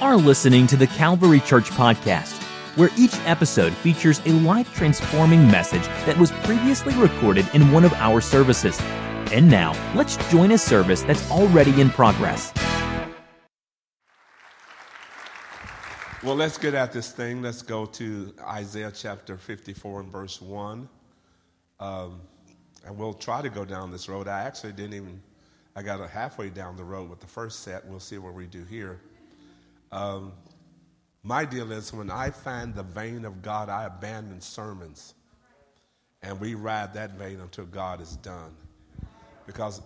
are listening to the Calvary Church Podcast, where each episode features a life transforming message that was previously recorded in one of our services. And now, let's join a service that's already in progress. Well, let's get at this thing. Let's go to Isaiah chapter 54 and verse 1. Um, and we'll try to go down this road. I actually didn't even, I got halfway down the road with the first set. We'll see what we do here. Um, my deal is when I find the vein of God, I abandon sermons. And we ride that vein until God is done. Because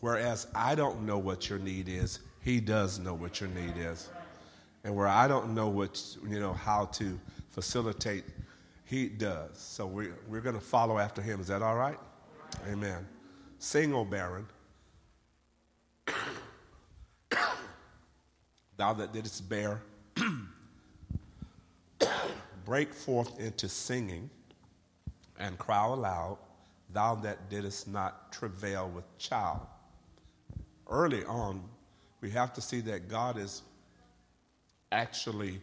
whereas I don't know what your need is, He does know what your need is. And where I don't know what, you know, how to facilitate, He does. So we, we're going to follow after Him. Is that all right? Amen. Sing, O barren. Thou that didst bear, break forth into singing and cry aloud, thou that didst not travail with child. Early on, we have to see that God is actually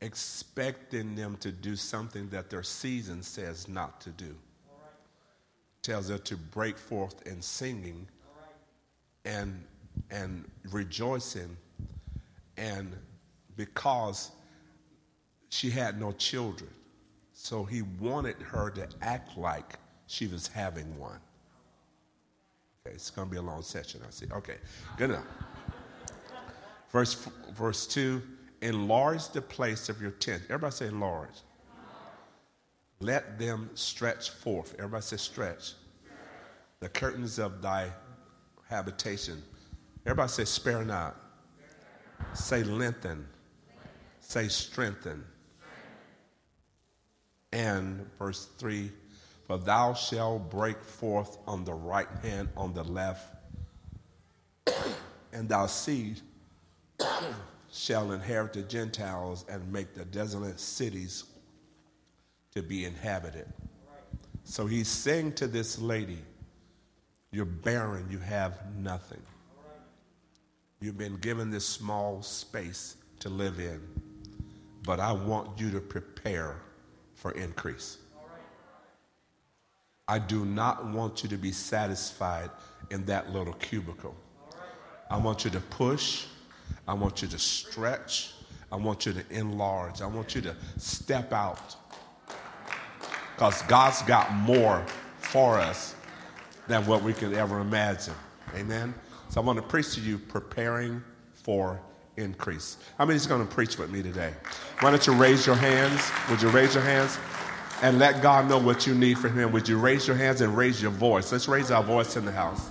expecting them to do something that their season says not to do. Right. Tells them to break forth in singing right. and, and rejoicing and because she had no children. So he wanted her to act like she was having one. Okay, it's going to be a long session, I see. Okay, good enough. Verse, verse 2 Enlarge the place of your tent. Everybody say, enlarge. Let them stretch forth. Everybody say, stretch. The curtains of thy habitation. Everybody say, spare not. Say lengthen. Say strengthen. And verse 3 For thou shalt break forth on the right hand, on the left, and thy seed shall inherit the Gentiles and make the desolate cities to be inhabited. So he's saying to this lady, You're barren, you have nothing. You've been given this small space to live in, but I want you to prepare for increase. I do not want you to be satisfied in that little cubicle. I want you to push. I want you to stretch. I want you to enlarge. I want you to step out. Because God's got more for us than what we could ever imagine. Amen. So I want to preach to you preparing for increase. How many is going to preach with me today? Why don't you raise your hands? Would you raise your hands? And let God know what you need from Him. Would you raise your hands and raise your voice? Let's raise our voice in the house.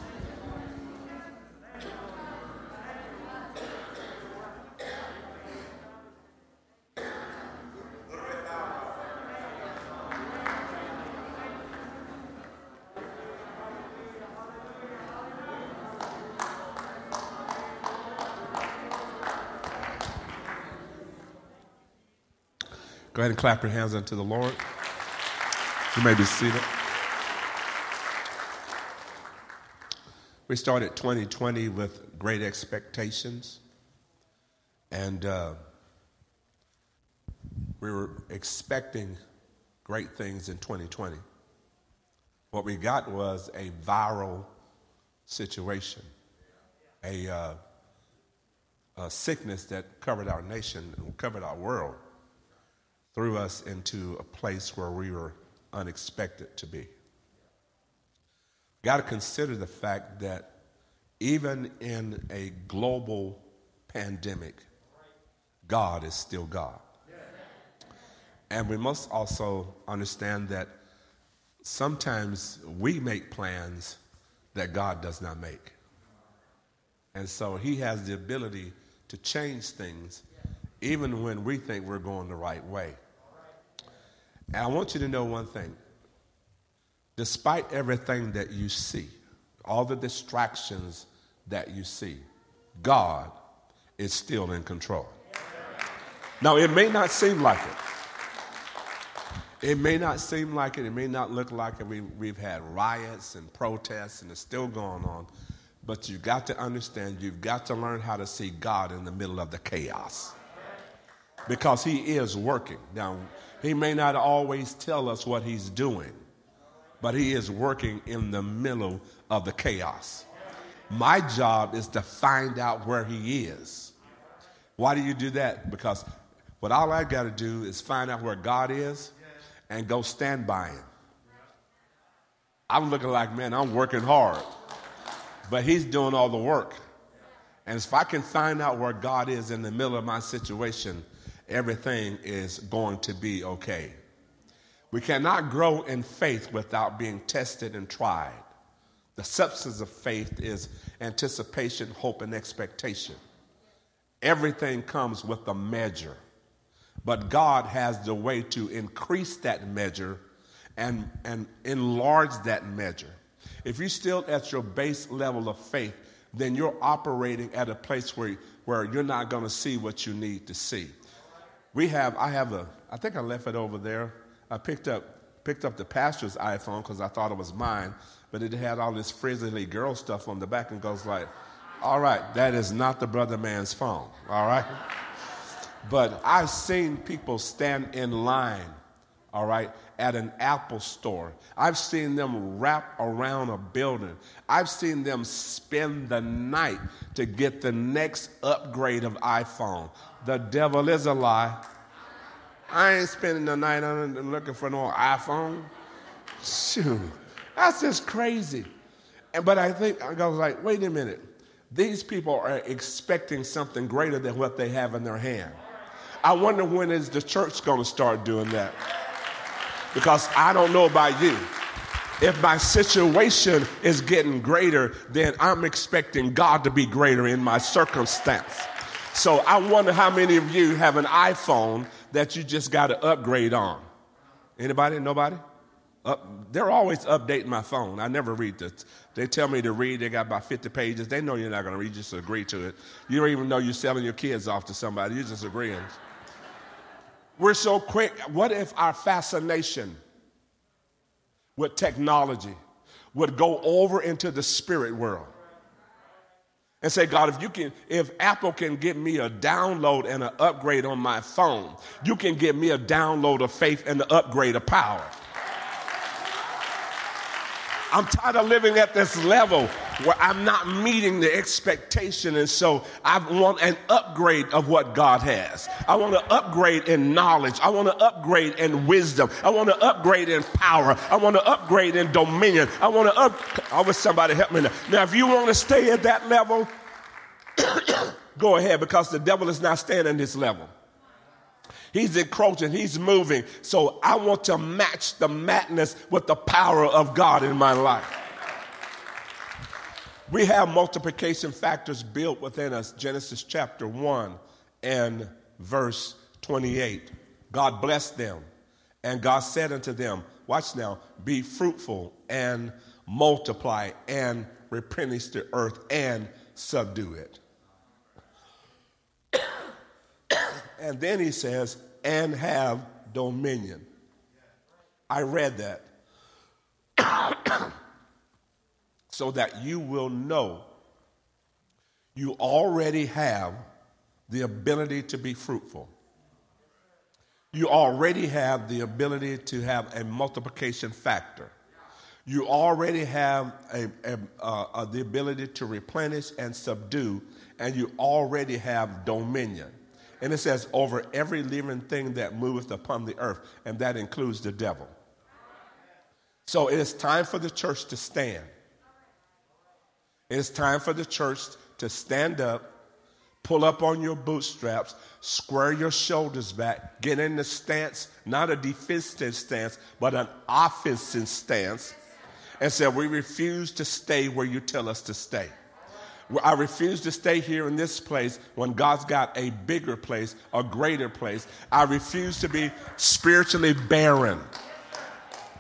Ahead and clap your hands unto the Lord. You may be seated. We started 2020 with great expectations, and uh, we were expecting great things in 2020. What we got was a viral situation, a, uh, a sickness that covered our nation and covered our world threw us into a place where we were unexpected to be. Got to consider the fact that even in a global pandemic, God is still God. And we must also understand that sometimes we make plans that God does not make. And so he has the ability to change things even when we think we're going the right way. And I want you to know one thing. Despite everything that you see, all the distractions that you see, God is still in control. Now, it may not seem like it. It may not seem like it. It may not look like it. We, we've had riots and protests, and it's still going on. But you've got to understand, you've got to learn how to see God in the middle of the chaos. because He is working. Now, He may not always tell us what He's doing, but He is working in the middle of the chaos. My job is to find out where He is. Why do you do that? Because what all I got to do is find out where God is and go stand by Him. I'm looking like, man, I'm working hard, but He's doing all the work. And if I can find out where God is in the middle of my situation, everything is going to be okay. We cannot grow in faith without being tested and tried. The substance of faith is anticipation, hope, and expectation. Everything comes with a measure, but God has the way to increase that measure and, and enlarge that measure. If you're still at your base level of faith, then you're operating at a place where, where you're not going to see what you need to see. We have, I have a, I think I left it over there. I picked up, picked up the pastor's iPhone because I thought it was mine, but it had all this frizzly girl stuff on the back and goes like, all right, that is not the brother man's phone, all right? But I've seen people stand in line, all right, at an Apple store. I've seen them wrap around a building. I've seen them spend the night to get the next upgrade of iPhone. The devil is a lie. I ain't spending the night looking for no iPhone. Shoot, that's just crazy. And, but I think I was like, wait a minute. These people are expecting something greater than what they have in their hand. I wonder when is the church going to start doing that? Because I don't know about you. If my situation is getting greater, then I'm expecting God to be greater in my circumstance. So I wonder how many of you have an iPhone that you just got to upgrade on. Anybody? Nobody? Up, they're always updating my phone. I never read this. They tell me to read. They got about 50 pages. They know you're not going to read. You just agree to it. You don't even know you're selling your kids off to somebody. You're just agreeing. We're so quick. What if our fascination with technology would go over into the spirit world? And say, God, if you can, if Apple can give me a download and an upgrade on my phone, you can give me a download of faith and an upgrade of power. I'm tired of living at this level where I'm not meeting the expectation. And so I want an upgrade of what God has. I want to upgrade in knowledge. I want to upgrade in wisdom. I want to upgrade in power. I want to upgrade in dominion. I want to up. I wish somebody help me now. Now, if you want to stay at that level, go ahead because the devil is not staying at this level. He's encroaching, he's moving. So I want to match the madness with the power of God in my life. We have multiplication factors built within us. Genesis chapter 1 and verse 28. God blessed them, and God said unto them, Watch now, be fruitful and multiply and replenish the earth and subdue it. and then he says, and have dominion. I read that. so that you will know you already have the ability to be fruitful. You already have the ability to have a multiplication factor. You already have a, a, uh, the ability to replenish and subdue, and you already have dominion. And it says, over every living thing that moveth upon the earth, and that includes the devil. So it is time for the church to stand. It's time for the church to stand up, pull up on your bootstraps, square your shoulders back, get in the stance, not a defensive stance, but an offensive stance, and say, We refuse to stay where you tell us to stay. I refuse to stay here in this place when God's got a bigger place, a greater place. I refuse to be spiritually barren.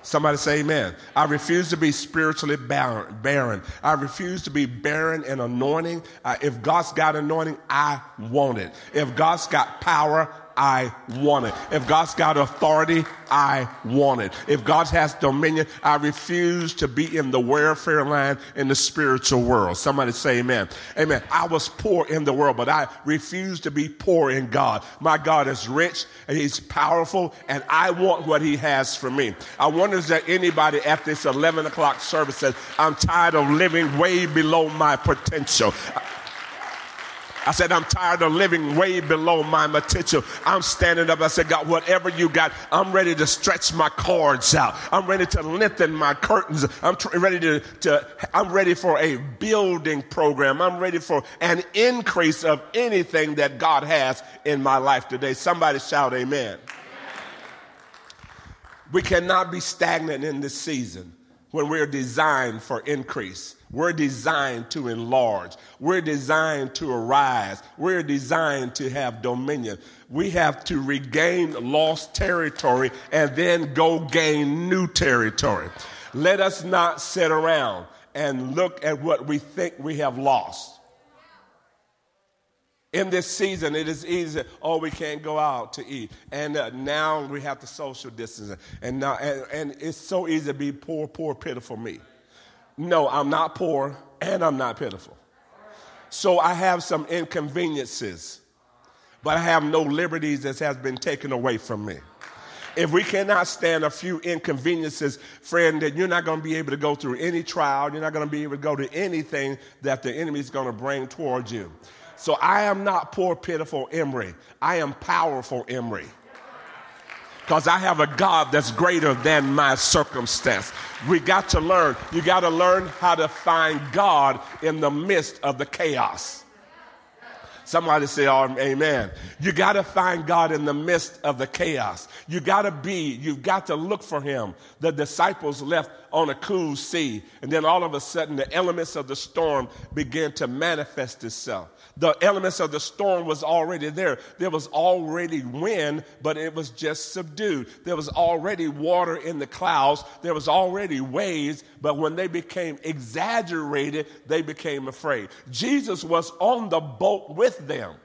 Somebody say amen. I refuse to be spiritually barren. I refuse to be barren in anointing. Uh, if God's got anointing, I want it. If God's got power, I want it. If God's got authority, I want it. If God has dominion, I refuse to be in the warfare line in the spiritual world. Somebody say amen. Amen. I was poor in the world, but I refuse to be poor in God. My God is rich and he's powerful and I want what he has for me. I wonder if there anybody at this 11 o'clock service says, I'm tired of living way below my potential. Said, I'm tired of living way below my potential. I'm standing up. I said, God, whatever you got, I'm ready to stretch my cords out. I'm ready to lengthen my curtains. I'm tr- ready to, to, I'm ready for a building program. I'm ready for an increase of anything that God has in my life today. Somebody shout amen. We cannot be stagnant in this season when we're designed for increase. We're designed to enlarge. We're designed to arise. We're designed to have dominion. We have to regain lost territory and then go gain new territory. Let us not sit around and look at what we think we have lost. In this season, it is easy. Oh, we can't go out to eat, and uh, now we have to social distance, and now and, and it's so easy to be poor, poor, pitiful me. No, I'm not poor and I'm not pitiful. So I have some inconveniences, but I have no liberties that has been taken away from me. If we cannot stand a few inconveniences, friend, then you're not going to be able to go through any trial. You're not going to be able to go to anything that the enemy is going to bring towards you. So I am not poor, pitiful Emery. I am powerful Emery because I have a God that's greater than my circumstance. We got to learn. You got to learn how to find God in the midst of the chaos. Somebody say, oh, Amen. You got to find God in the midst of the chaos. You got to be, you've got to look for Him. The disciples left on a cool sea, and then all of a sudden the elements of the storm began to manifest itself. The elements of the storm was already there. There was already wind, but it was just subdued. There was already water in the clouds. There was already waves, but when they became exaggerated, they became afraid. Jesus was on the boat with them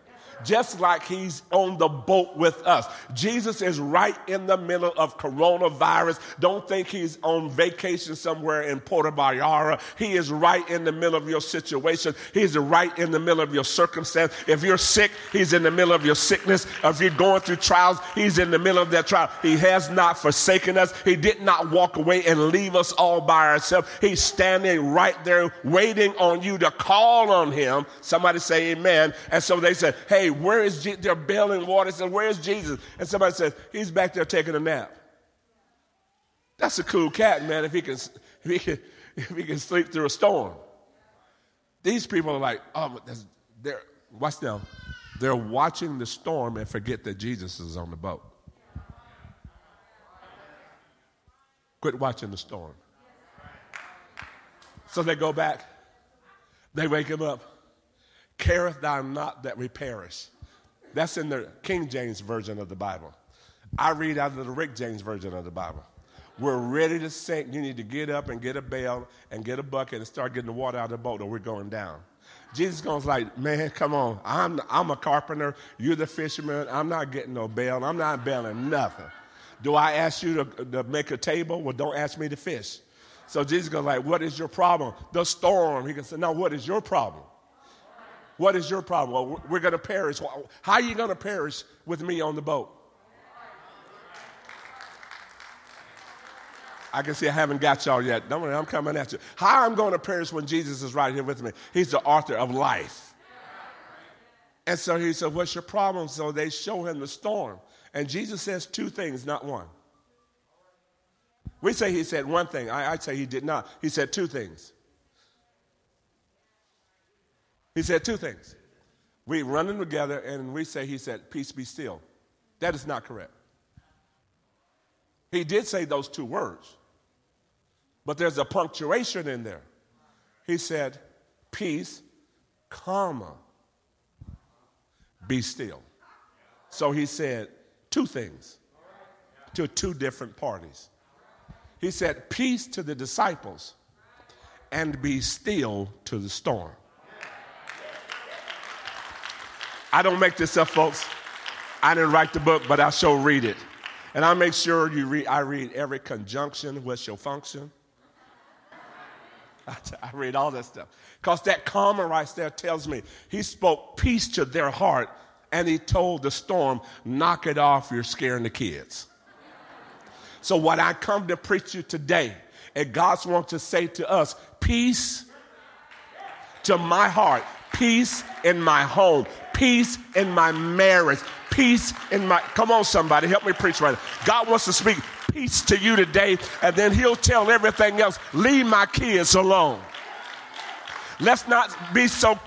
just like he's on the boat with us. Jesus is right in the middle of coronavirus. Don't think he's on vacation somewhere in Puerto Vallarta. He is right in the middle of your situation. He's right in the middle of your circumstance. If you're sick, he's in the middle of your sickness. If you're going through trials, he's in the middle of that trial. He has not forsaken us. He did not walk away and leave us all by ourselves. He's standing right there waiting on you to call on him. Somebody say amen. And so they said, hey, where is Jesus? They're bailing water. Said, where's Jesus? And somebody says, he's back there taking a nap. That's a cool cat, man, if he can, if he can, if he can sleep through a storm. These people are like, oh, they're, watch them. They're watching the storm and forget that Jesus is on the boat. Quit watching the storm. So they go back. They wake him up careth thou not that we perish. That's in the King James Version of the Bible. I read out of the Rick James Version of the Bible. We're ready to sink. You need to get up and get a bale and get a bucket and start getting the water out of the boat or we're going down. Jesus goes like, man, come on. I'm, I'm a carpenter. You're the fisherman. I'm not getting no bale. I'm not bailing nothing. Do I ask you to, to make a table? Well, don't ask me to fish. So Jesus goes like, what is your problem? The storm. He can say, no, what is your problem? What is your problem? Well, we're going to perish. How are you going to perish with me on the boat? I can see I haven't got y'all yet. Don't worry, I'm coming at you. How I'm going to perish when Jesus is right here with me? He's the author of life. And so he said, What's your problem? So they show him the storm. And Jesus says two things, not one. We say he said one thing. I, I'd say he did not. He said two things. He said two things. We run them together and we say, He said, Peace be still. That is not correct. He did say those two words, but there's a punctuation in there. He said, Peace, comma, be still. So he said two things to two different parties. He said, Peace to the disciples and be still to the storm. I don't make this up, folks. I didn't write the book, but I shall read it. And I make sure you read, I read every conjunction, what's your function. I, read all that stuff. Because that comma right there tells me he spoke peace to their heart and he told the storm, knock it off, you're scaring the kids. So, what I come to preach you today, and God's wants to say to us, peace to my heart, peace in my home, peace in my marriage, peace in my. Come on, somebody, help me preach right now. God wants to speak peace to you today, and then He'll tell everything else, leave my kids alone. Let's not be so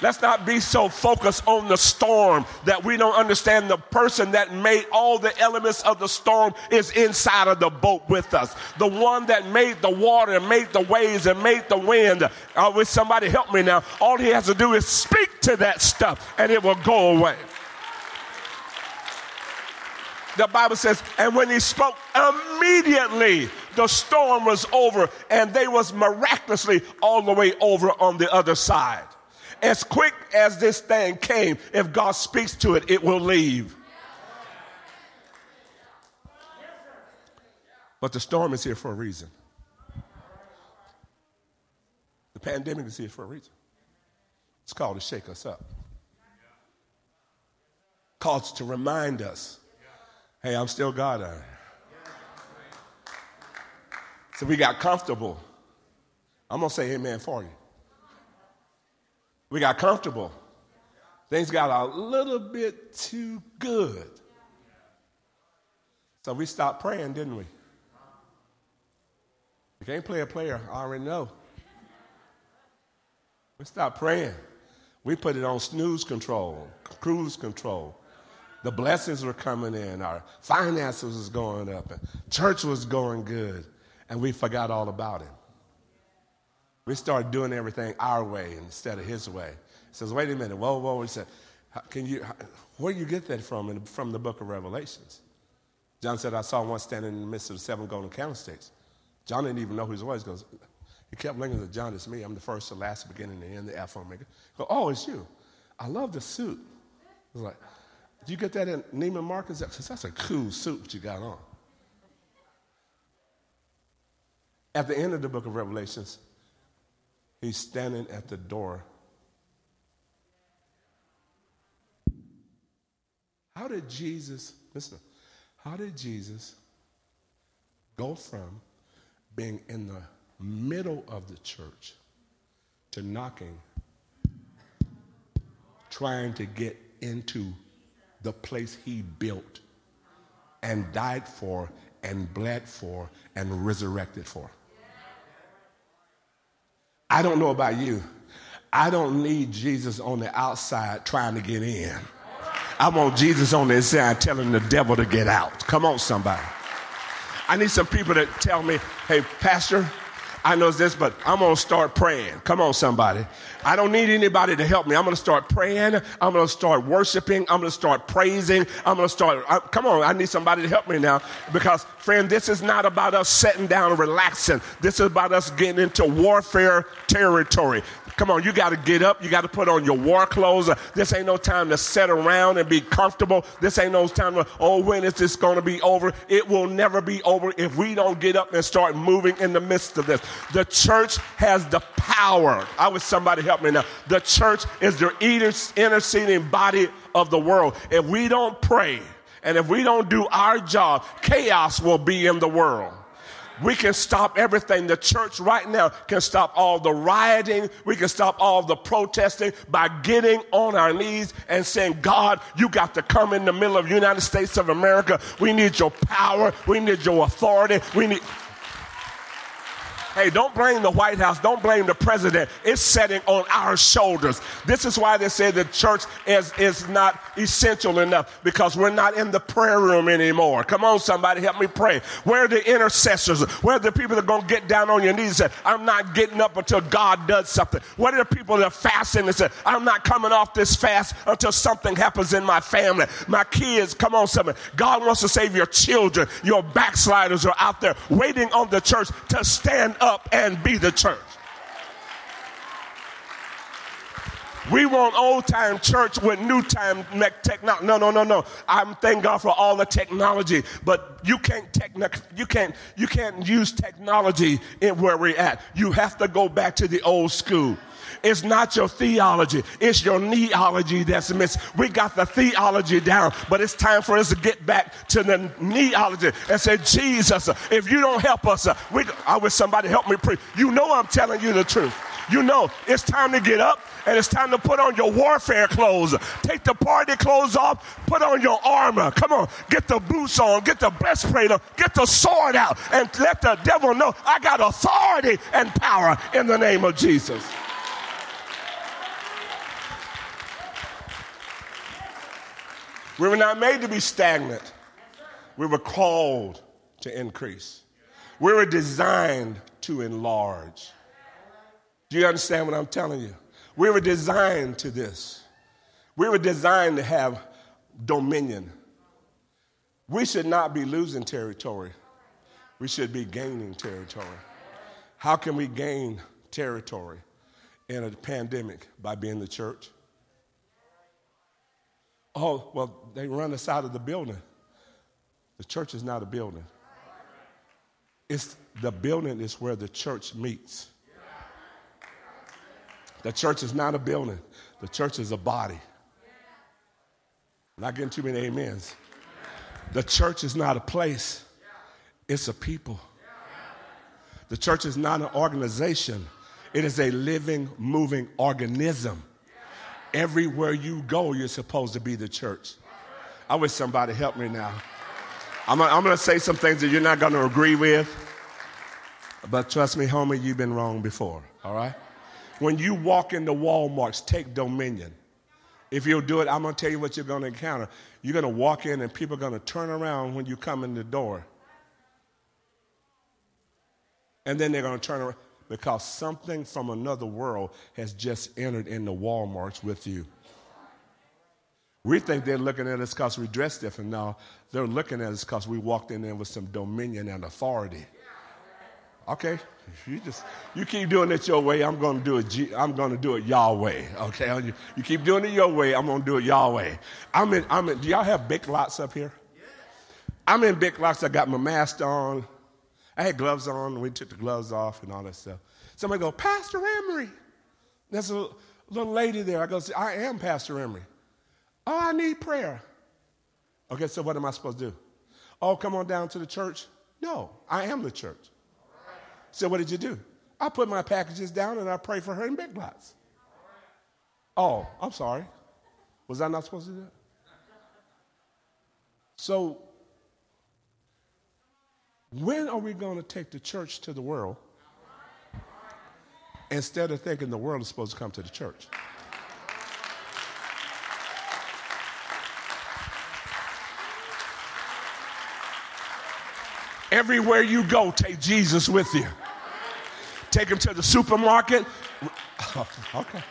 Let's not be so focused on the storm that we don't understand the person that made all the elements of the storm is inside of the boat with us. The one that made the water and made the waves and made the wind. Uh, will somebody help me now? All he has to do is speak to that stuff and it will go away the Bible says, and when he spoke, immediately the storm was over and they was miraculously all the way over on the other side. As quick as this thing came, if God speaks to it, it will leave. But the storm is here for a reason. The pandemic is here for a reason. It's called to shake us up. Called to remind us Hey, I'm still God. So we got comfortable. I'm going to say amen for you. We got comfortable. Things got a little bit too good. So we stopped praying, didn't we? You can't play a player, I already know. We stopped praying. We put it on snooze control, cruise control the blessings were coming in, our finances was going up, and church was going good, and we forgot all about him. We started doing everything our way instead of his way. He says, wait a minute, whoa, whoa. He said, can you, where do you get that from? From the book of Revelations. John said, I saw one standing in the midst of the seven golden candlesticks. John didn't even know who he was. He goes, he kept looking at John, it's me. I'm the first, the last, the beginning, the end, the Alpha, Omega. Go, oh, it's you. I love the suit. He's like, do you get that in Neiman Marcus? Says, That's a cool suit you got on. At the end of the book of Revelations, he's standing at the door. How did Jesus, listen, how did Jesus go from being in the middle of the church to knocking, trying to get into the place he built and died for and bled for and resurrected for. I don't know about you. I don't need Jesus on the outside trying to get in. I want Jesus on the inside telling the devil to get out. Come on, somebody. I need some people that tell me, hey, Pastor, I know this, but I'm going to start praying. Come on, somebody. I don't need anybody to help me. I'm going to start praying. I'm going to start worshiping. I'm going to start praising. I'm going to start. I, come on, I need somebody to help me now because, friend, this is not about us sitting down and relaxing. This is about us getting into warfare territory. Come on, you got to get up. You got to put on your war clothes. This ain't no time to sit around and be comfortable. This ain't no time to, oh, when is this going to be over? It will never be over if we don't get up and start moving in the midst of this. The church has the power. I wish somebody help me now. The church is the interceding body of the world. If we don't pray and if we don't do our job, chaos will be in the world. We can stop everything. The church right now can stop all the rioting. We can stop all the protesting by getting on our knees and saying, God, you got to come in the middle of the United States of America. We need your power. We need your authority. We need. Hey, don't blame the White House. Don't blame the president. It's setting on our shoulders. This is why they say the church is, is not essential enough because we're not in the prayer room anymore. Come on, somebody, help me pray. Where are the intercessors? Where are the people that are going to get down on your knees and say, I'm not getting up until God does something? What are the people that are fasting and say, I'm not coming off this fast until something happens in my family? My kids, come on, somebody. God wants to save your children. Your backsliders are out there waiting on the church to stand up and be the church. We want old time church with new time technology. No, no, no, no. I'm thank God for all the technology, but you can't techn- you can't you can't use technology in where we're at. You have to go back to the old school. It's not your theology, it's your kneeology that's missing. We got the theology down, but it's time for us to get back to the kneeology and say, Jesus, if you don't help us, uh, we, I wish somebody help me preach. You know I'm telling you the truth. You know it's time to get up and it's time to put on your warfare clothes. Take the party clothes off, put on your armor. Come on, get the boots on, get the breastplate on, get the sword out, and let the devil know I got authority and power in the name of Jesus. We were not made to be stagnant. We were called to increase. We were designed to enlarge. Do you understand what I'm telling you? We were designed to this. We were designed to have dominion. We should not be losing territory. We should be gaining territory. How can we gain territory in a pandemic? By being the church. Oh, well, they run us out of the building. The church is not a building. It's the building is where the church meets. The church is not a building. The church is a body. Not getting too many amens. The church is not a place. It's a people. The church is not an organization. It is a living, moving organism. Everywhere you go, you're supposed to be the church. I wish somebody help me now. I'm, I'm going to say some things that you're not going to agree with, but trust me, homie, you've been wrong before, all right? When you walk into Walmarts, take dominion. If you'll do it, I'm going to tell you what you're going to encounter. You're going to walk in, and people are going to turn around when you come in the door. And then they're going to turn around because something from another world has just entered into Walmarts with you. We think they're looking at us because we dress different. No, they're looking at us because we walked in there with some dominion and authority. Okay, you just you keep doing it your way. I'm to do it. I'm to do it Yahweh. Okay, you, you keep doing it your way. I'm to do it Yahweh. I'm in. I'm in. Do y'all have big lots up here? I'm in big lots. I got my mask on. I had gloves on. We took the gloves off and all that stuff. Somebody go, Pastor Emery. There's a little lady there. I go, I am Pastor Emery. Oh, I need prayer. Okay, so what am I supposed to do? Oh, come on down to the church? No, I am the church. So what did you do? I put my packages down and I pray for her in big lots. Oh, I'm sorry. Was I not supposed to do that? So when are we going to take the church to the world instead of thinking the world is supposed to come to the church? Everywhere you go, take Jesus with you. Take him to the supermarket. okay.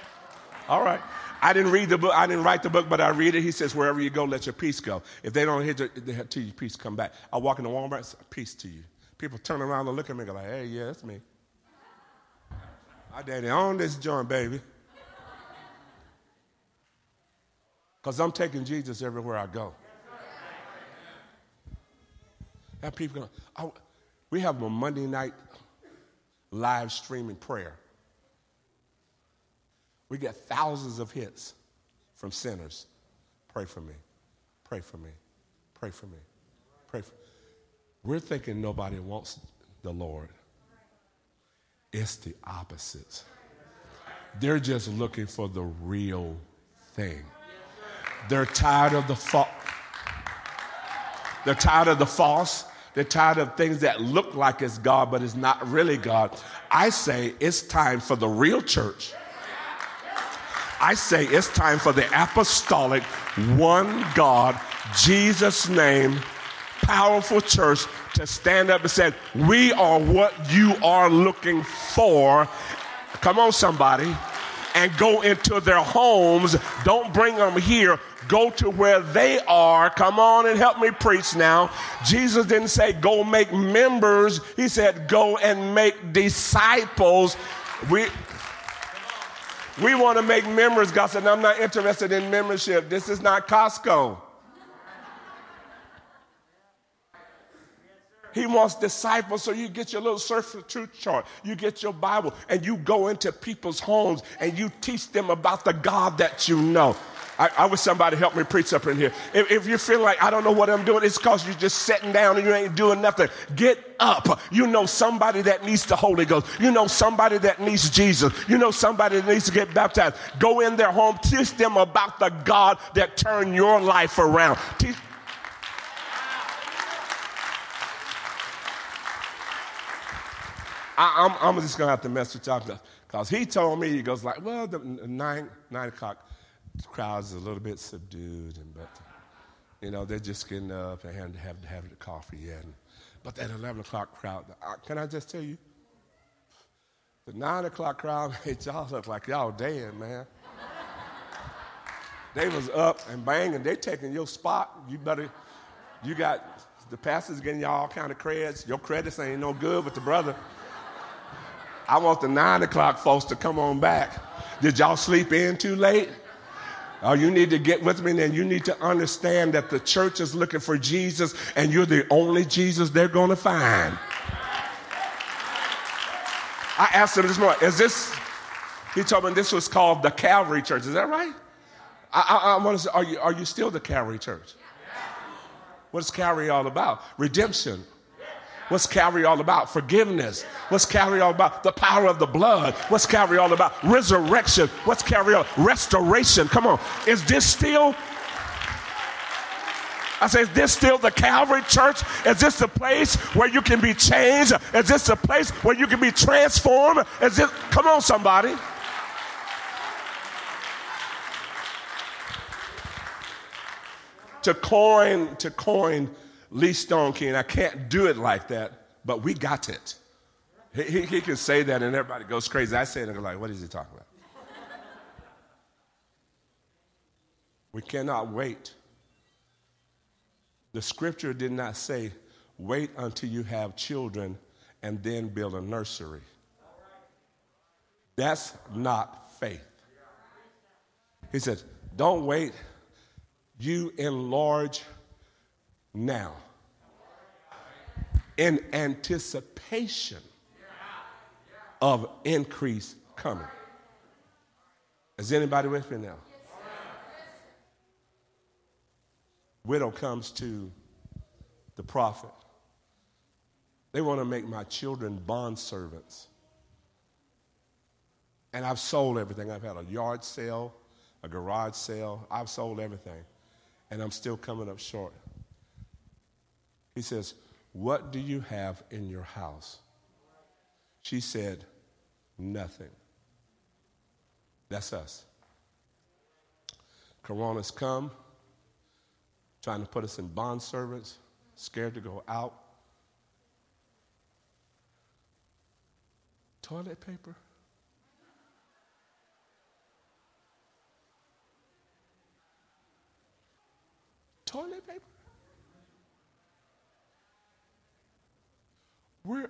All right. I didn't read the book. I didn't write the book, but I read it. He says, wherever you go, let your peace go. If they don't hit your, to your peace, come back. I walk into Walmart, say, peace to you. People turn around and look at me and go like, hey, yeah, that's me. My daddy own this joint, baby. Because I'm taking Jesus everywhere I go. And people go, oh, we have a Monday night live streaming prayer. We get thousands of hits from sinners. Pray for me. Pray for me. Pray for me. Pray for. We're thinking nobody wants the Lord. It's the opposite. They're just looking for the real thing. They're tired of the false. They're tired of the false. They're tired of things that look like it's God, but it's not really God. I say it's time for the real church I say it's time for the apostolic, one God, Jesus' name, powerful church to stand up and say, We are what you are looking for. Come on, somebody. And go into their homes. Don't bring them here. Go to where they are. Come on and help me preach now. Jesus didn't say go make members, He said go and make disciples. We, We want to make members. God said, I'm not interested in membership. This is not Costco. He wants disciples, so you get your little surf truth chart, you get your Bible, and you go into people's homes and you teach them about the God that you know. I, I wish somebody help me preach up in here. If, if you feel like I don't know what I'm doing, it's because you're just sitting down and you ain't doing nothing. Get up. You know somebody that needs the Holy Ghost. You know somebody that needs Jesus. You know somebody that needs to get baptized. Go in their home, teach them about the God that turned your life around. Teach, I, am just gonna have to mess with y'all because he told me he goes like, well, the nine nine o'clock crowd is a little bit subdued, and but you know they're just getting up and having have having the coffee yet. But that eleven o'clock crowd, can I just tell you, the nine o'clock crowd made y'all look like y'all dead, man. they was up and banging. They taking your spot. You better, you got the pastors getting y'all all kind of credits. Your credits ain't no good with the brother. I want the nine o'clock folks to come on back. Did y'all sleep in too late? Oh, you need to get with me and you need to understand that the church is looking for Jesus and you're the only Jesus they're going to find. I asked him this morning, is this, he told me this was called the Calvary Church. Is that right? I, I, I want to say, are you, are you still the Calvary Church? What's Calvary all about? Redemption, What's Calvary all about? Forgiveness. What's Calvary all about? The power of the blood. What's Calvary all about? Resurrection. What's Calvary all about? Restoration. Come on. Is this still I say, is this still the Calvary Church? Is this the place where you can be changed? Is this the place where you can be transformed? Is this, come on, somebody. To coin, to coin Lee Stoneking. I can't do it like that, but we got it. He, he, he can say that and everybody goes crazy. I say it and like, what is he talking about? we cannot wait. The scripture did not say, wait until you have children and then build a nursery. That's not faith. He said, don't wait. You enlarge now in anticipation of increase coming. Is anybody with me now? Widow comes to the prophet. They want to make my children bond servants. And I've sold everything. I've had a yard sale, a garage sale. I've sold everything. And I'm still coming up short. He says, What do you have in your house? She said, Nothing. That's us. Corona's come, trying to put us in bond servants, scared to go out. Toilet paper? Toilet paper? We're,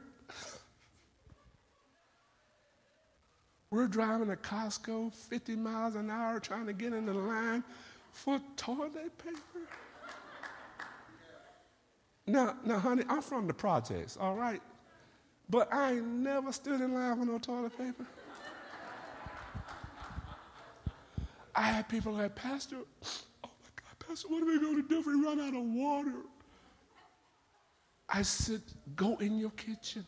we're driving to Costco 50 miles an hour trying to get in the line for toilet paper. Now, now, honey, I'm from the projects, all right? But I ain't never stood in line for no toilet paper. I had people like, Pastor, oh my God, Pastor, what are we going to do if we run out of water? I said, go in your kitchen,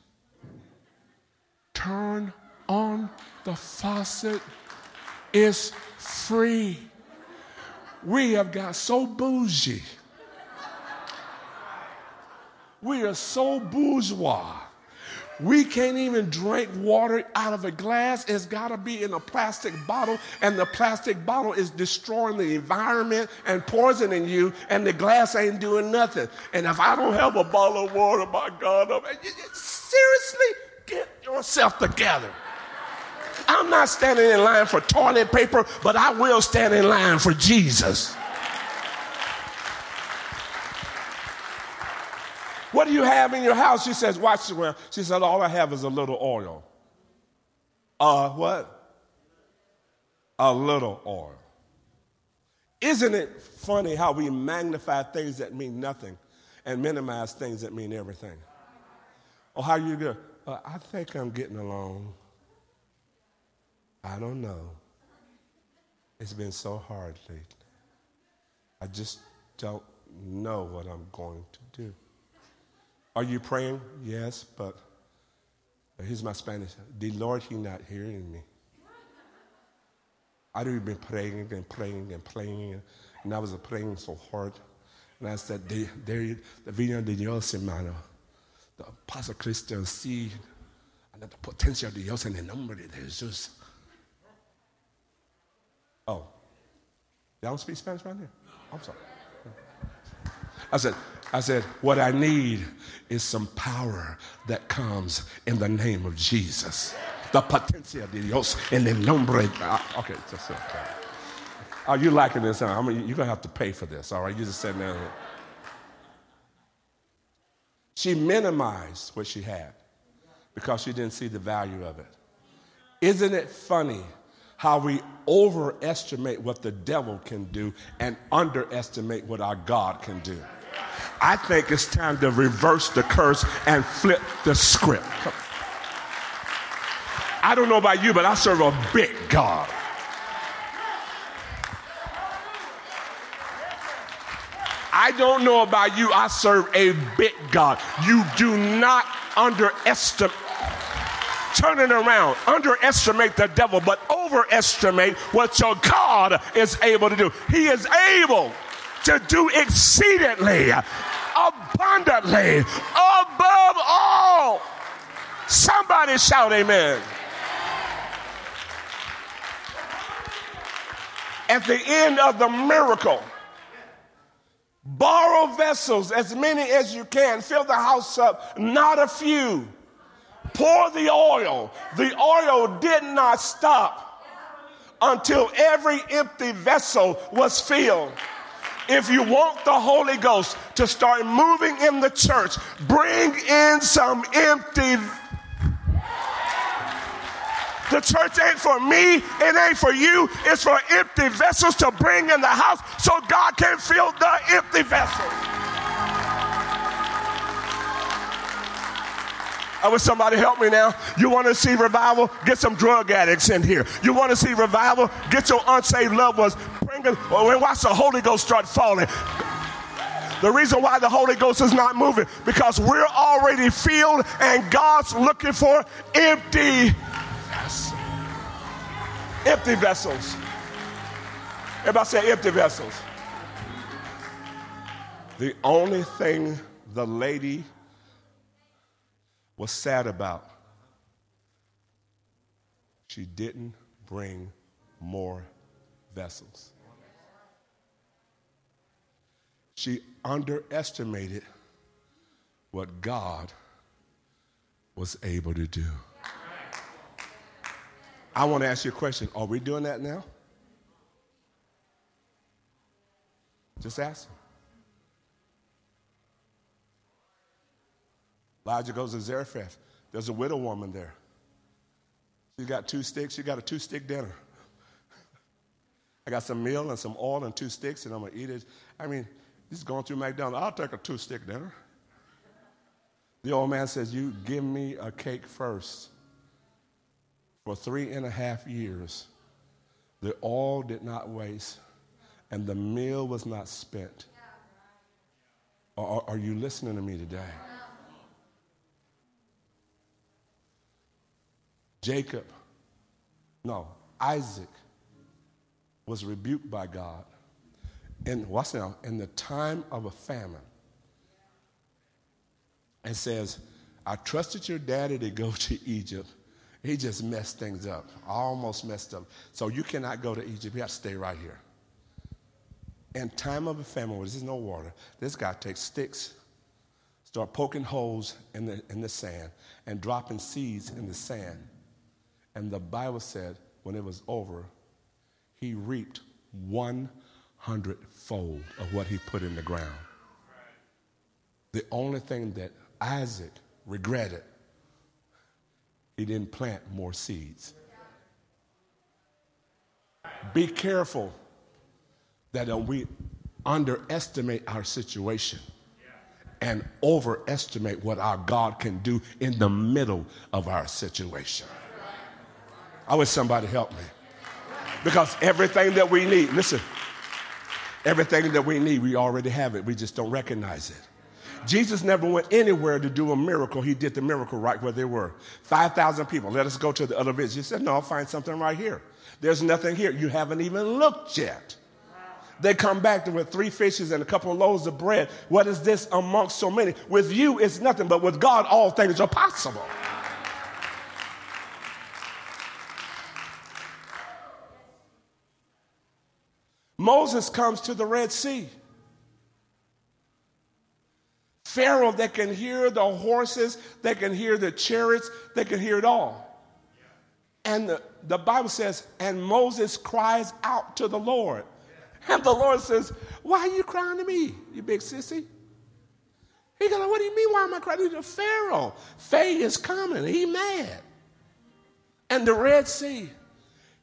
turn on the faucet. It's free. We have got so bougie. We are so bourgeois we can't even drink water out of a glass. It's got to be in a plastic bottle, and the plastic bottle is destroying the environment and poisoning you, and the glass ain't doing nothing. And if I don't have a bottle of water, my God, I'm, seriously, get yourself together. I'm not standing in line for toilet paper, but I will stand in line for Jesus. What do you have in your house? She says, Watch the ground. She said, All I have is a little oil. Uh, what? a little oil. Isn't it funny how we magnify things that mean nothing and minimize things that mean everything? Or how you go, uh, I think I'm getting along. I don't know. It's been so hard lately. I just don't know what I'm going to do. Are you praying? Yes, but here's my Spanish. The Lord, He not hearing me. I'd been praying and praying and praying, and I was praying so hard. And I said, there, the viña de Dios, hermano. The Apostle Christian see and the potential de Dios en el nombre de Jesús. Oh, y'all speak Spanish right here? I'm sorry. I said, I said, what I need is some power that comes in the name of Jesus. The potencia de Dios en el nombre. Okay, just okay. Are you liking this? I mean, you're going to have to pay for this, all right? You just said there. She minimized what she had because she didn't see the value of it. Isn't it funny how we overestimate what the devil can do and underestimate what our God can do? I think it's time to reverse the curse and flip the script. I don't know about you, but I serve a big God. I don't know about you, I serve a big God. You do not underestimate, turn it around, underestimate the devil, but overestimate what your God is able to do. He is able to do exceedingly, abundantly, above all. Somebody shout, Amen. At the end of the miracle, borrow vessels, as many as you can, fill the house up, not a few. Pour the oil. The oil did not stop until every empty vessel was filled. If you want the Holy Ghost to start moving in the church, bring in some empty the church ain't for me, it ain't for you, it's for empty vessels to bring in the house so God can fill the empty vessels. Uh, I wish somebody help me now. You want to see revival? Get some drug addicts in here. You want to see revival? Get your unsaved loved ones. Bring them, watch the Holy Ghost start falling. The reason why the Holy Ghost is not moving because we're already filled and God's looking for empty vessels. Empty vessels. Everybody say empty vessels. The only thing the lady was sad about. She didn't bring more vessels. She underestimated what God was able to do. I want to ask you a question. Are we doing that now? Just ask. Elijah goes to Zarephath. There's a widow woman there. She got two sticks. She got a two stick dinner. I got some meal and some oil and two sticks, and I'm going to eat it. I mean, he's going through McDonald's. I'll take a two stick dinner. The old man says, You give me a cake first. For three and a half years, the oil did not waste and the meal was not spent. Are, are you listening to me today? Jacob, no, Isaac was rebuked by God. And what's now? In the time of a famine. and says, I trusted your daddy to go to Egypt. He just messed things up, almost messed up. So you cannot go to Egypt. You have to stay right here. In time of a famine where there's no water, this guy takes sticks, start poking holes in the, in the sand, and dropping seeds in the sand. And the Bible said when it was over, he reaped 100 fold of what he put in the ground. The only thing that Isaac regretted, he didn't plant more seeds. Be careful that we underestimate our situation and overestimate what our God can do in the middle of our situation. I wish somebody help me. Because everything that we need, listen, everything that we need, we already have it. We just don't recognize it. Jesus never went anywhere to do a miracle. He did the miracle right where they were. 5,000 people. Let us go to the other village. He said, No, I'll find something right here. There's nothing here. You haven't even looked yet. They come back with three fishes and a couple of loaves of bread. What is this amongst so many? With you, it's nothing, but with God, all things are possible. Moses comes to the Red Sea. Pharaoh, that can hear the horses, that can hear the chariots, they can hear it all. And the, the Bible says, and Moses cries out to the Lord. And the Lord says, Why are you crying to me, you big sissy? He goes, What do you mean, why am I crying? to Pharaoh. Faye is coming. He mad. And the Red Sea.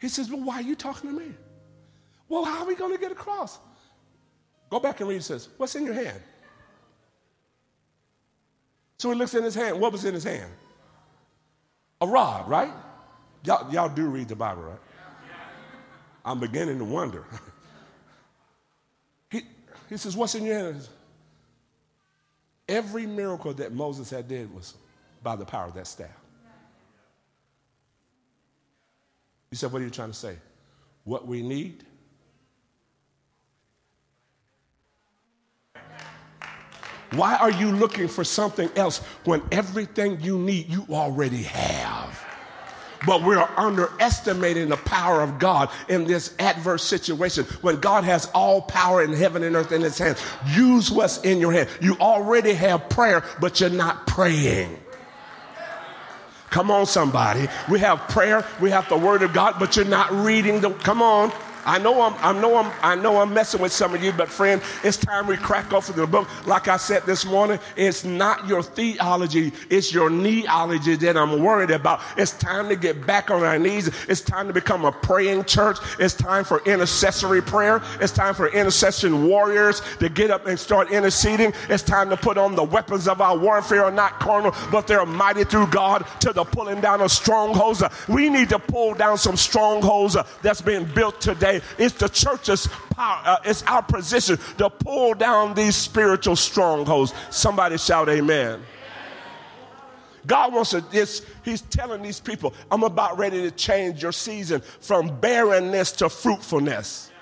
He says, Well, why are you talking to me? Well, how are we going to get across? Go back and read. He says, What's in your hand? So he looks in his hand. What was in his hand? A rod, right? Y'all, y'all do read the Bible, right? I'm beginning to wonder. He says, What's in your hand? Every miracle that Moses had did was by the power of that staff. He said, What are you trying to say? What we need? Why are you looking for something else when everything you need you already have? but we're underestimating the power of God in this adverse situation when God has all power in heaven and earth in his hands. Use what's in your hand. You already have prayer, but you're not praying. Come on, somebody. We have prayer, we have the word of God, but you're not reading the. Come on. I know I'm, I know I'm, I know I'm messing with some of you, but friend, it's time we crack open the book. Like I said this morning, it's not your theology, it's your kneeology that I'm worried about. It's time to get back on our knees. It's time to become a praying church. It's time for intercessory prayer. It's time for intercession warriors to get up and start interceding. It's time to put on the weapons of our warfare are not carnal, but they're mighty through God to the pulling down of strongholds. We need to pull down some strongholds that's been built today it's the church's power, uh, it's our position to pull down these spiritual strongholds. Somebody shout, Amen. God wants to, this, He's telling these people, I'm about ready to change your season from barrenness to fruitfulness.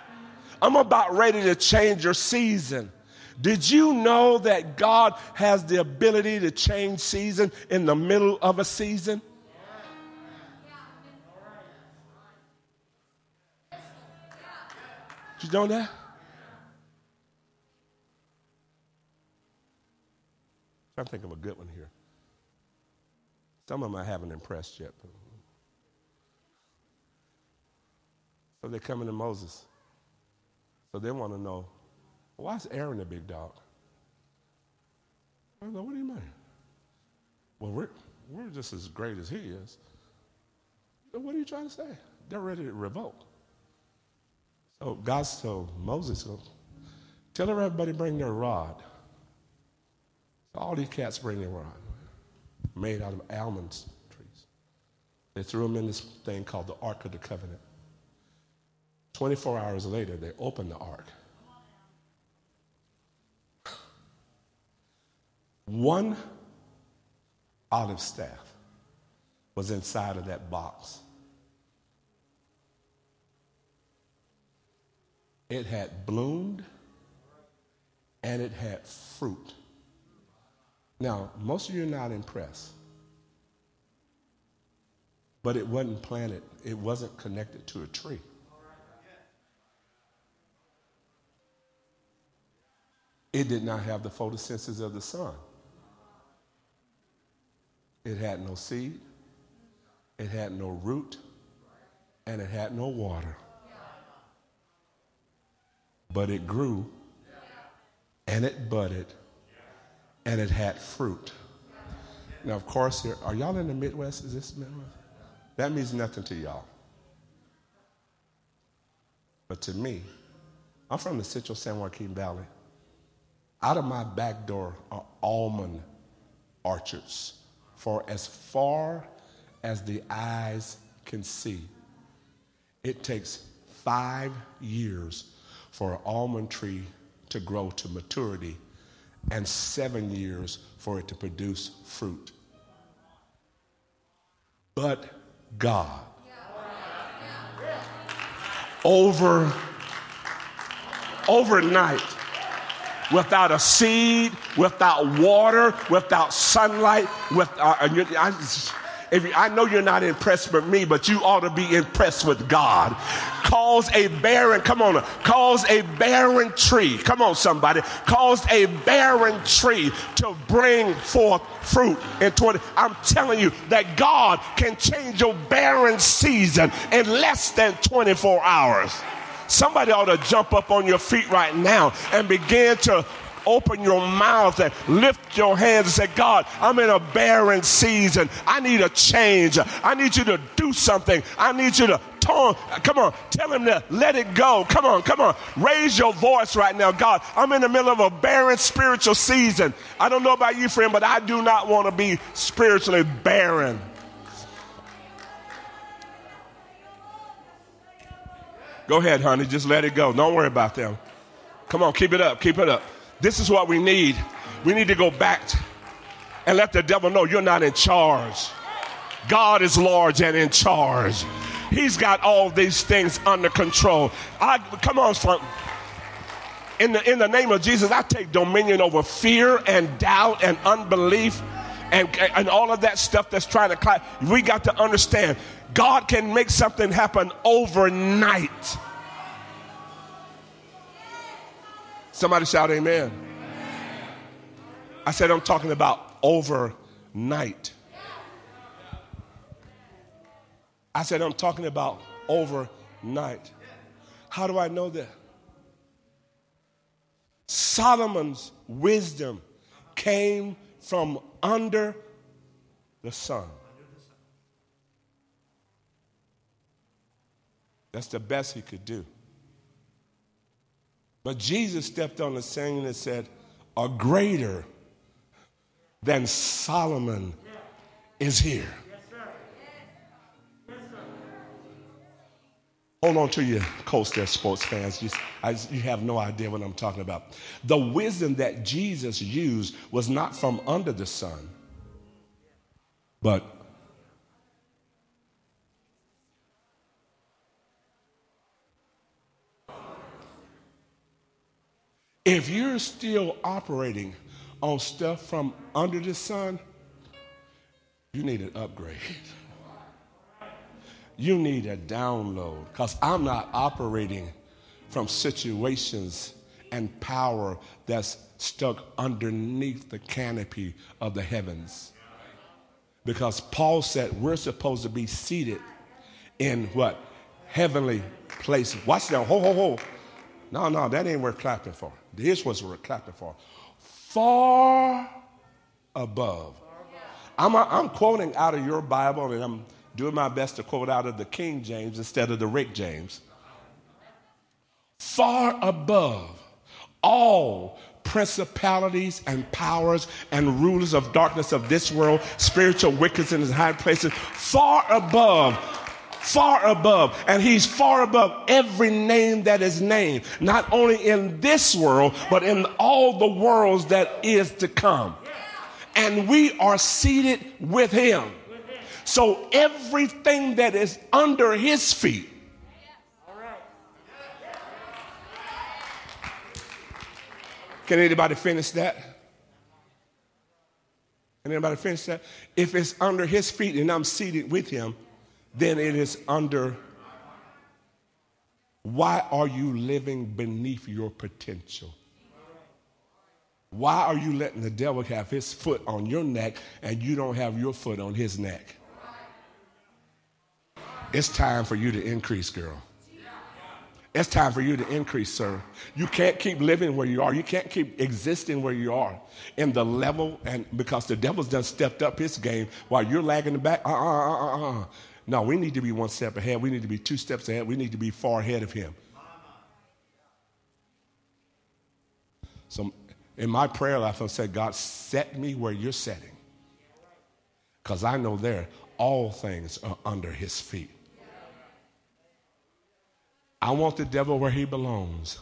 I'm about ready to change your season. Did you know that God has the ability to change season in the middle of a season? You know that? I'm thinking of a good one here. Some of them I haven't impressed yet. So they're coming to Moses. So they want to know, why is Aaron a big dog? I go, what do you mean? Well, we're, we're just as great as he is. What are you trying to say? They're ready to revolt. So God told Moses, tell everybody bring their rod. So all these cats bring their rod, made out of almond trees. They threw them in this thing called the Ark of the Covenant. 24 hours later, they opened the ark. One olive staff was inside of that box. It had bloomed and it had fruit. Now, most of you are not impressed. But it wasn't planted, it wasn't connected to a tree. It did not have the photosynthesis of the sun. It had no seed, it had no root, and it had no water but it grew and it budded and it had fruit. Now, of course, here, are y'all in the Midwest? Is this Midwest? That means nothing to y'all. But to me, I'm from the Central San Joaquin Valley. Out of my back door are almond orchards for as far as the eyes can see. It takes five years for an almond tree to grow to maturity and seven years for it to produce fruit. But God, over overnight, without a seed, without water, without sunlight, with uh, if you, I know you're not impressed with me, but you ought to be impressed with God. Cause a barren, come on, cause a barren tree, come on, somebody, cause a barren tree to bring forth fruit in 20. I'm telling you that God can change your barren season in less than 24 hours. Somebody ought to jump up on your feet right now and begin to open your mouth and lift your hands and say, God, I'm in a barren season. I need a change. I need you to do something. I need you to. Come on, tell him to let it go. Come on, come on. Raise your voice right now. God, I'm in the middle of a barren spiritual season. I don't know about you, friend, but I do not want to be spiritually barren. Go ahead, honey. Just let it go. Don't worry about them. Come on, keep it up. Keep it up. This is what we need. We need to go back and let the devil know you're not in charge. God is large and in charge. He's got all these things under control. I come on, son. In the, in the name of Jesus, I take dominion over fear and doubt and unbelief and, and all of that stuff that's trying to climb. We got to understand God can make something happen overnight. Somebody shout amen. I said, I'm talking about overnight. I said, I'm talking about overnight. How do I know that? Solomon's wisdom came from under the sun. That's the best he could do. But Jesus stepped on the scene and said, A greater than Solomon is here. Hold on to your coast there, sports fans. You, I, you have no idea what I'm talking about. The wisdom that Jesus used was not from under the sun, but If you're still operating on stuff from under the sun, you need an upgrade. You need a download because I'm not operating from situations and power that's stuck underneath the canopy of the heavens. Because Paul said we're supposed to be seated in what? Heavenly places. Watch now. Ho, ho, ho. No, no, that ain't worth clapping for. This was worth clapping for. Far above. I'm, I'm quoting out of your Bible, and I'm doing my best to quote out of the King James instead of the Rick James. Far above all principalities and powers and rulers of darkness of this world, spiritual wickedness in high places, far above far above, and he's far above every name that is named, not only in this world, but in all the worlds that is to come. And we are seated with him. So everything that is under his feet. Can anybody finish that? Can anybody finish that? If it's under his feet and I'm seated with him, then it is under. Why are you living beneath your potential? Why are you letting the devil have his foot on your neck and you don't have your foot on his neck? It's time for you to increase, girl. It's time for you to increase, sir. You can't keep living where you are. You can't keep existing where you are in the level, and because the devil's done stepped up his game while you're lagging the back. Uh uh uh uh. uh. No, we need to be one step ahead. We need to be two steps ahead. We need to be far ahead of him. So in my prayer life, I said, God, set me where you're setting. Because I know there, all things are under his feet. I want the devil where he belongs.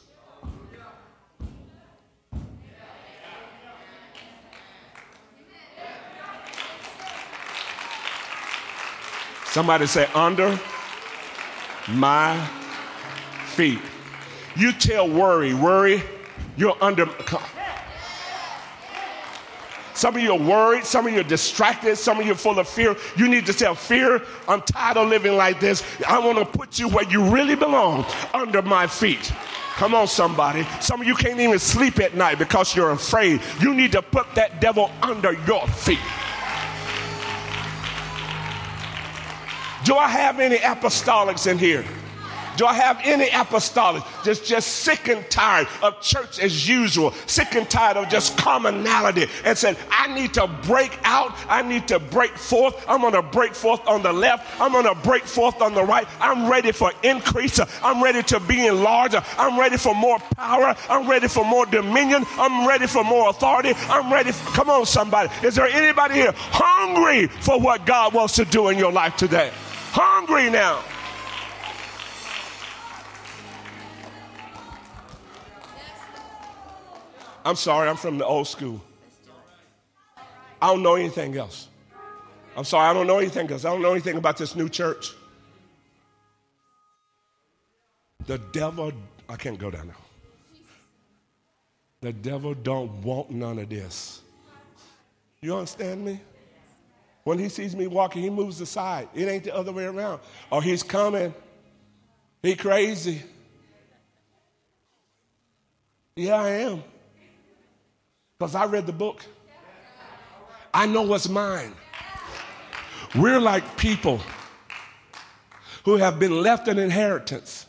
Somebody say, under my feet. You tell worry, worry, you're under. Some of you are worried, some of you are distracted, some of you are full of fear. You need to tell fear, I'm tired of living like this. I want to put you where you really belong, under my feet. Come on, somebody. Some of you can't even sleep at night because you're afraid. You need to put that devil under your feet. Do I have any apostolics in here? Do I have any apostolics just, just sick and tired of church as usual, sick and tired of just commonality, and said, I need to break out, I need to break forth. I'm gonna break forth on the left, I'm gonna break forth on the right. I'm ready for increase, I'm ready to be enlarged, I'm ready for more power, I'm ready for more dominion, I'm ready for more authority, I'm ready. For, come on, somebody. Is there anybody here hungry for what God wants to do in your life today? Hungry now. I'm sorry, I'm from the old school. I don't know anything else. I'm sorry, I don't know anything else. I don't know anything about this new church. The devil, I can't go down now. The devil don't want none of this. You understand me? When he sees me walking, he moves aside. It ain't the other way around. Or oh, he's coming. He crazy. Yeah, I am. Because I read the book. I know what's mine. We're like people who have been left an inheritance,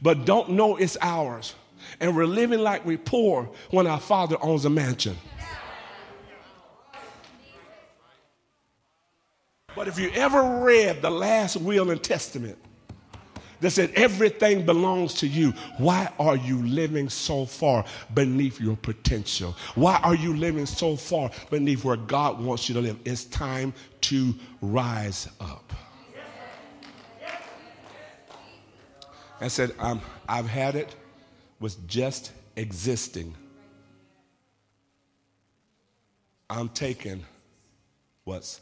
but don't know it's ours. And we're living like we're poor when our father owns a mansion. But if you ever read the last will and testament that said everything belongs to you, why are you living so far beneath your potential? Why are you living so far beneath where God wants you to live? It's time to rise up. I said, um, I've had it with just existing. I'm taking what's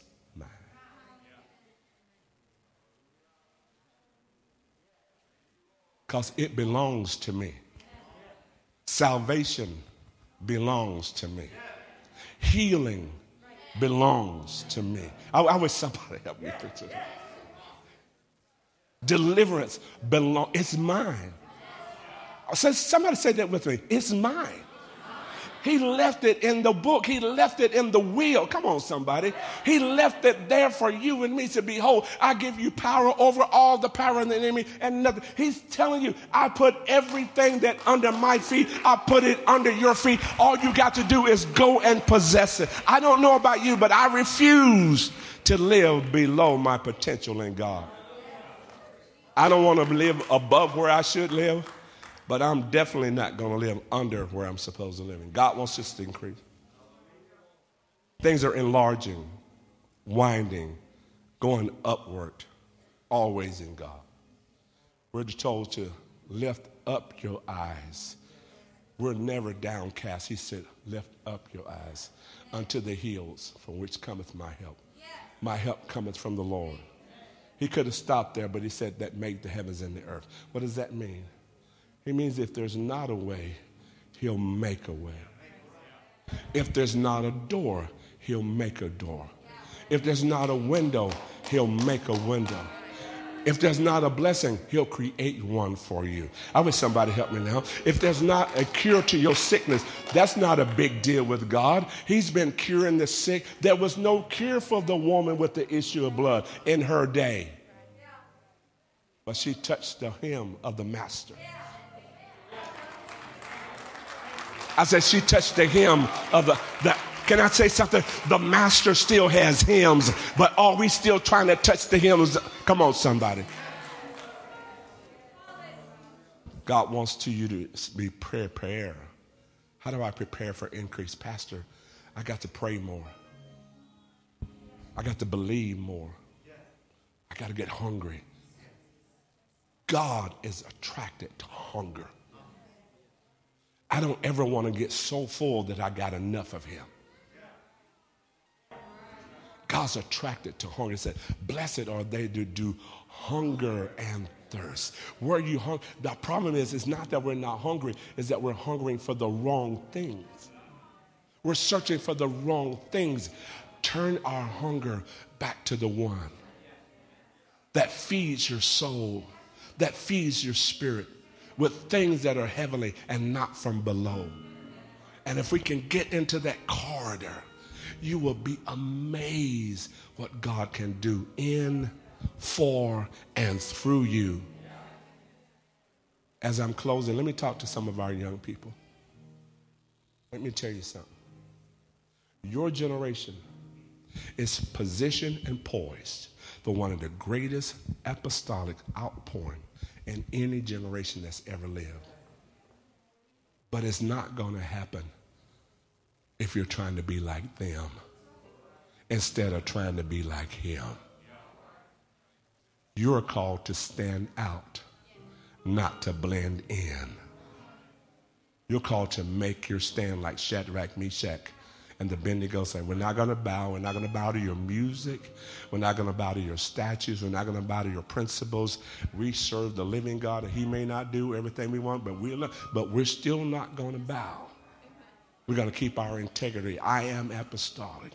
because it belongs to me. Salvation belongs to me. Healing belongs to me. I, I wish somebody help me picture that. Deliverance belongs, it's mine. Somebody say that with me. It's mine. He left it in the book. He left it in the will. Come on, somebody. He left it there for you and me to behold. I give you power over all the power of the enemy and nothing. He's telling you, I put everything that under my feet, I put it under your feet. All you got to do is go and possess it. I don't know about you, but I refuse to live below my potential in God. I don't want to live above where I should live but I'm definitely not going to live under where I'm supposed to live. And God wants us to increase. Things are enlarging, winding, going upward, always in God. We're told to lift up your eyes. We're never downcast. He said, Lift up your eyes unto the hills from which cometh my help. My help cometh from the Lord. He could have stopped there, but he said, That made the heavens and the earth. What does that mean? He means if there's not a way, he'll make a way. If there's not a door, he'll make a door. If there's not a window, he'll make a window. If there's not a blessing, he'll create one for you. I wish somebody help me now. If there's not a cure to your sickness, that's not a big deal with God. He's been curing the sick. There was no cure for the woman with the issue of blood in her day. But she touched the hem of the master. I said, she touched the hem of the, the can I say something? The master still has hymns, but are we still trying to touch the hymns? Come on, somebody. God wants to you to be prayer, prayer. How do I prepare for increase? Pastor, I got to pray more. I got to believe more. I got to get hungry. God is attracted to hunger. I don't ever want to get so full that I got enough of Him. God's attracted to hunger. He said, Blessed are they that do hunger and thirst. Where you hungry? The problem is, it's not that we're not hungry, it's that we're hungering for the wrong things. We're searching for the wrong things. Turn our hunger back to the one that feeds your soul, that feeds your spirit with things that are heavenly and not from below. And if we can get into that corridor, you will be amazed what God can do in, for, and through you. As I'm closing, let me talk to some of our young people. Let me tell you something. Your generation is positioned and poised for one of the greatest apostolic outpouring in any generation that's ever lived. But it's not going to happen if you're trying to be like them instead of trying to be like him. You're called to stand out, not to blend in. You're called to make your stand like Shadrach, Meshach, and Abednego say, We're not going to bow. We're not going to bow to your music. We're not going to bow to your statues. We're not going to bow to your principles. We serve the living God, and He may not do everything we want, but we're, but we're still not going to bow. We're going to keep our integrity. I am apostolic.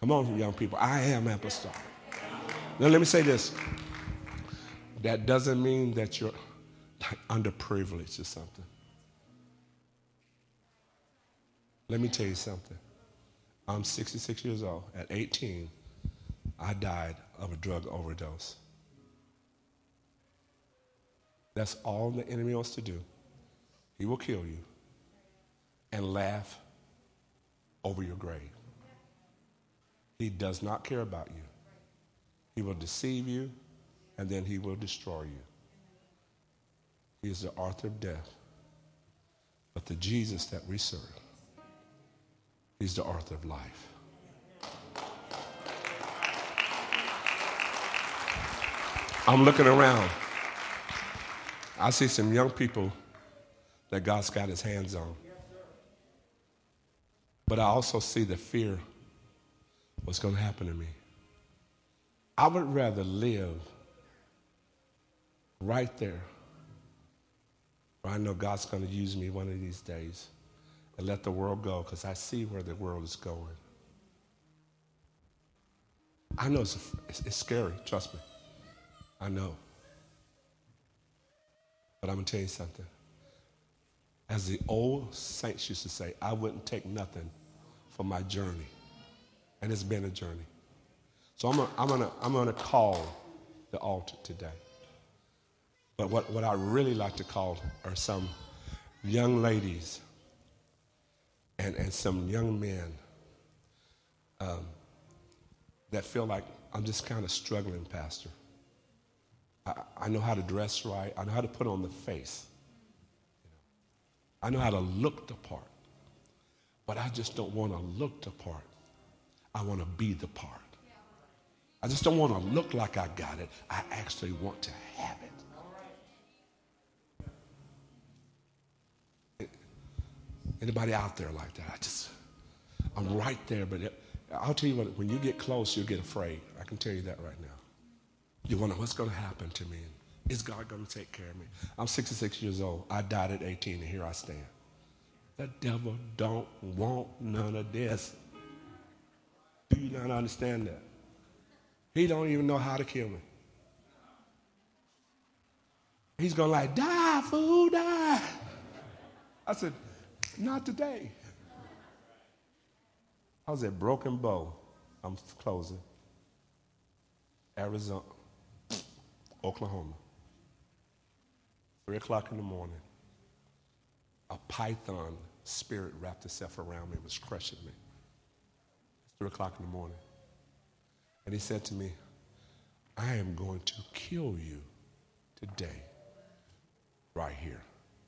Come on, young people. I am apostolic. Now, let me say this. That doesn't mean that you're underprivileged or something. Let me tell you something. I'm 66 years old. At 18, I died of a drug overdose. That's all the enemy wants to do. He will kill you and laugh over your grave. He does not care about you. He will deceive you and then he will destroy you. He is the author of death. But the Jesus that we serve, he's the author of life. I'm looking around. I see some young people that God's got his hands on. But I also see the fear what's going to happen to me. I would rather live right there where I know God's going to use me one of these days and let the world go because I see where the world is going. I know it's, it's, scary, trust me. I know. But I'm going to tell you something. As the old saints used to say, I wouldn't take nothing for my journey. And it's been a journey. So I'm gonna, I'm gonna, I'm gonna call the altar today. But what, what I really like to call are some young ladies and, and some young men um, that feel like I'm just kind of struggling, Pastor. I, I know how to dress right. I know how to put on the face. I know how to look the part. But I just don't want to look the part. I want to be the part. I just don't want to look like I got it. I actually want to have it. Anybody out there like that? I just, I'm right there, but I'll tell you what, when you get close, you'll get afraid. I can tell you that right now. You wonder what's going to happen to me. Is God going to take care of me? I'm 66 years old. I died at 18, and here I stand. The devil don't want none of this. Do you not understand that? He don't even know how to kill me. He's going to like, die, fool, die. I said, not today. I was at Broken Bow. I'm closing. Arizona, Oklahoma. Three o'clock in the morning. A python spirit wrapped itself around me and was crushing me. It's three o'clock in the morning. And he said to me, I am going to kill you today, right here.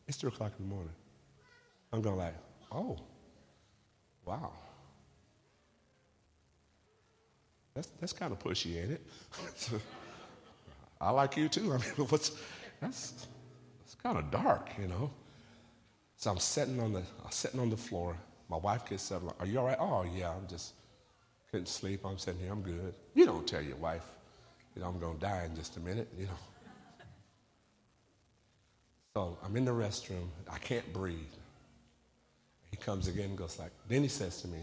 It's three o'clock in the morning. I'm going like, oh, wow. That's, that's kind of pushy, ain't it? I like you too. I mean, what's, that's, that's kind of dark, you know. So I'm sitting on the, I'm sitting on the floor. My wife gets up. Like, Are you all right? Oh yeah, I'm just couldn't sleep. I'm sitting here. I'm good. You don't tell your wife, you know, I'm gonna die in just a minute. You know. So I'm in the restroom. I can't breathe. He comes again and goes like, then he says to me,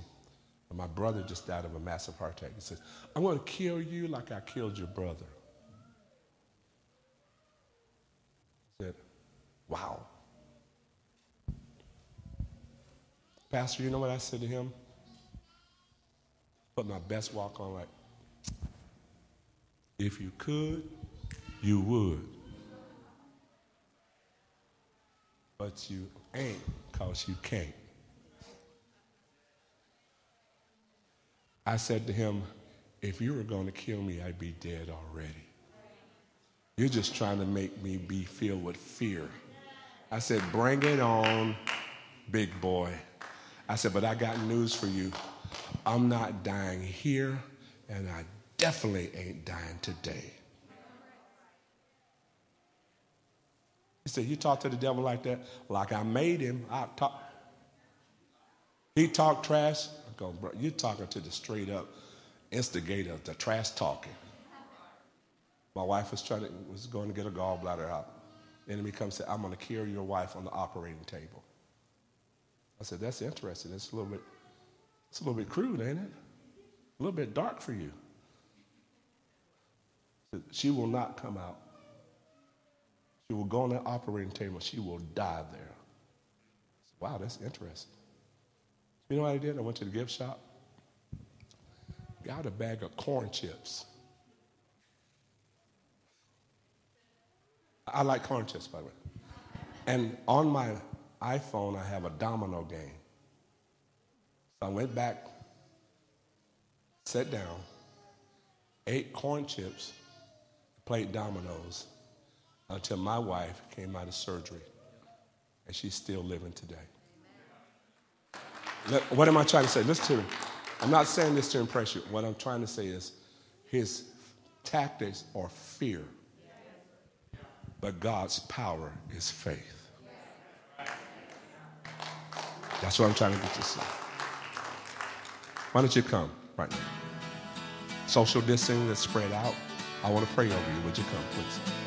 my brother just died of a massive heart attack. He says, I'm going to kill you like I killed your brother. I said, wow. Pastor, you know what I said to him? Put my best walk on like, if you could, you would. But you ain't because you can't. I said to him, if you were going to kill me, I'd be dead already. You're just trying to make me be filled with fear. I said, bring it on, big boy. I said, but I got news for you. I'm not dying here, and I definitely ain't dying today. He said, You talk to the devil like that? Like I made him. I talk. He talked trash. Go, bro, you're talking to the straight up instigator, the trash talking. My wife was trying to was going to get a gallbladder out. The enemy comes and said, I'm going to kill your wife on the operating table. I said, That's interesting. It's a little bit, it's a little bit crude, ain't it? A little bit dark for you. Said, she will not come out. She will go on that operating table. She will die there. Said, wow, that's interesting. You know what I did? I went to the gift shop, got a bag of corn chips. I like corn chips, by the way. And on my iPhone, I have a domino game. So I went back, sat down, ate corn chips, played dominoes until my wife came out of surgery. And she's still living today. What am I trying to say? Listen to me. I'm not saying this to impress you. What I'm trying to say is his tactics are fear, but God's power is faith. That's what I'm trying to get you to see. Why don't you come right now? Social distancing is spread out. I want to pray over you. Would you come, please?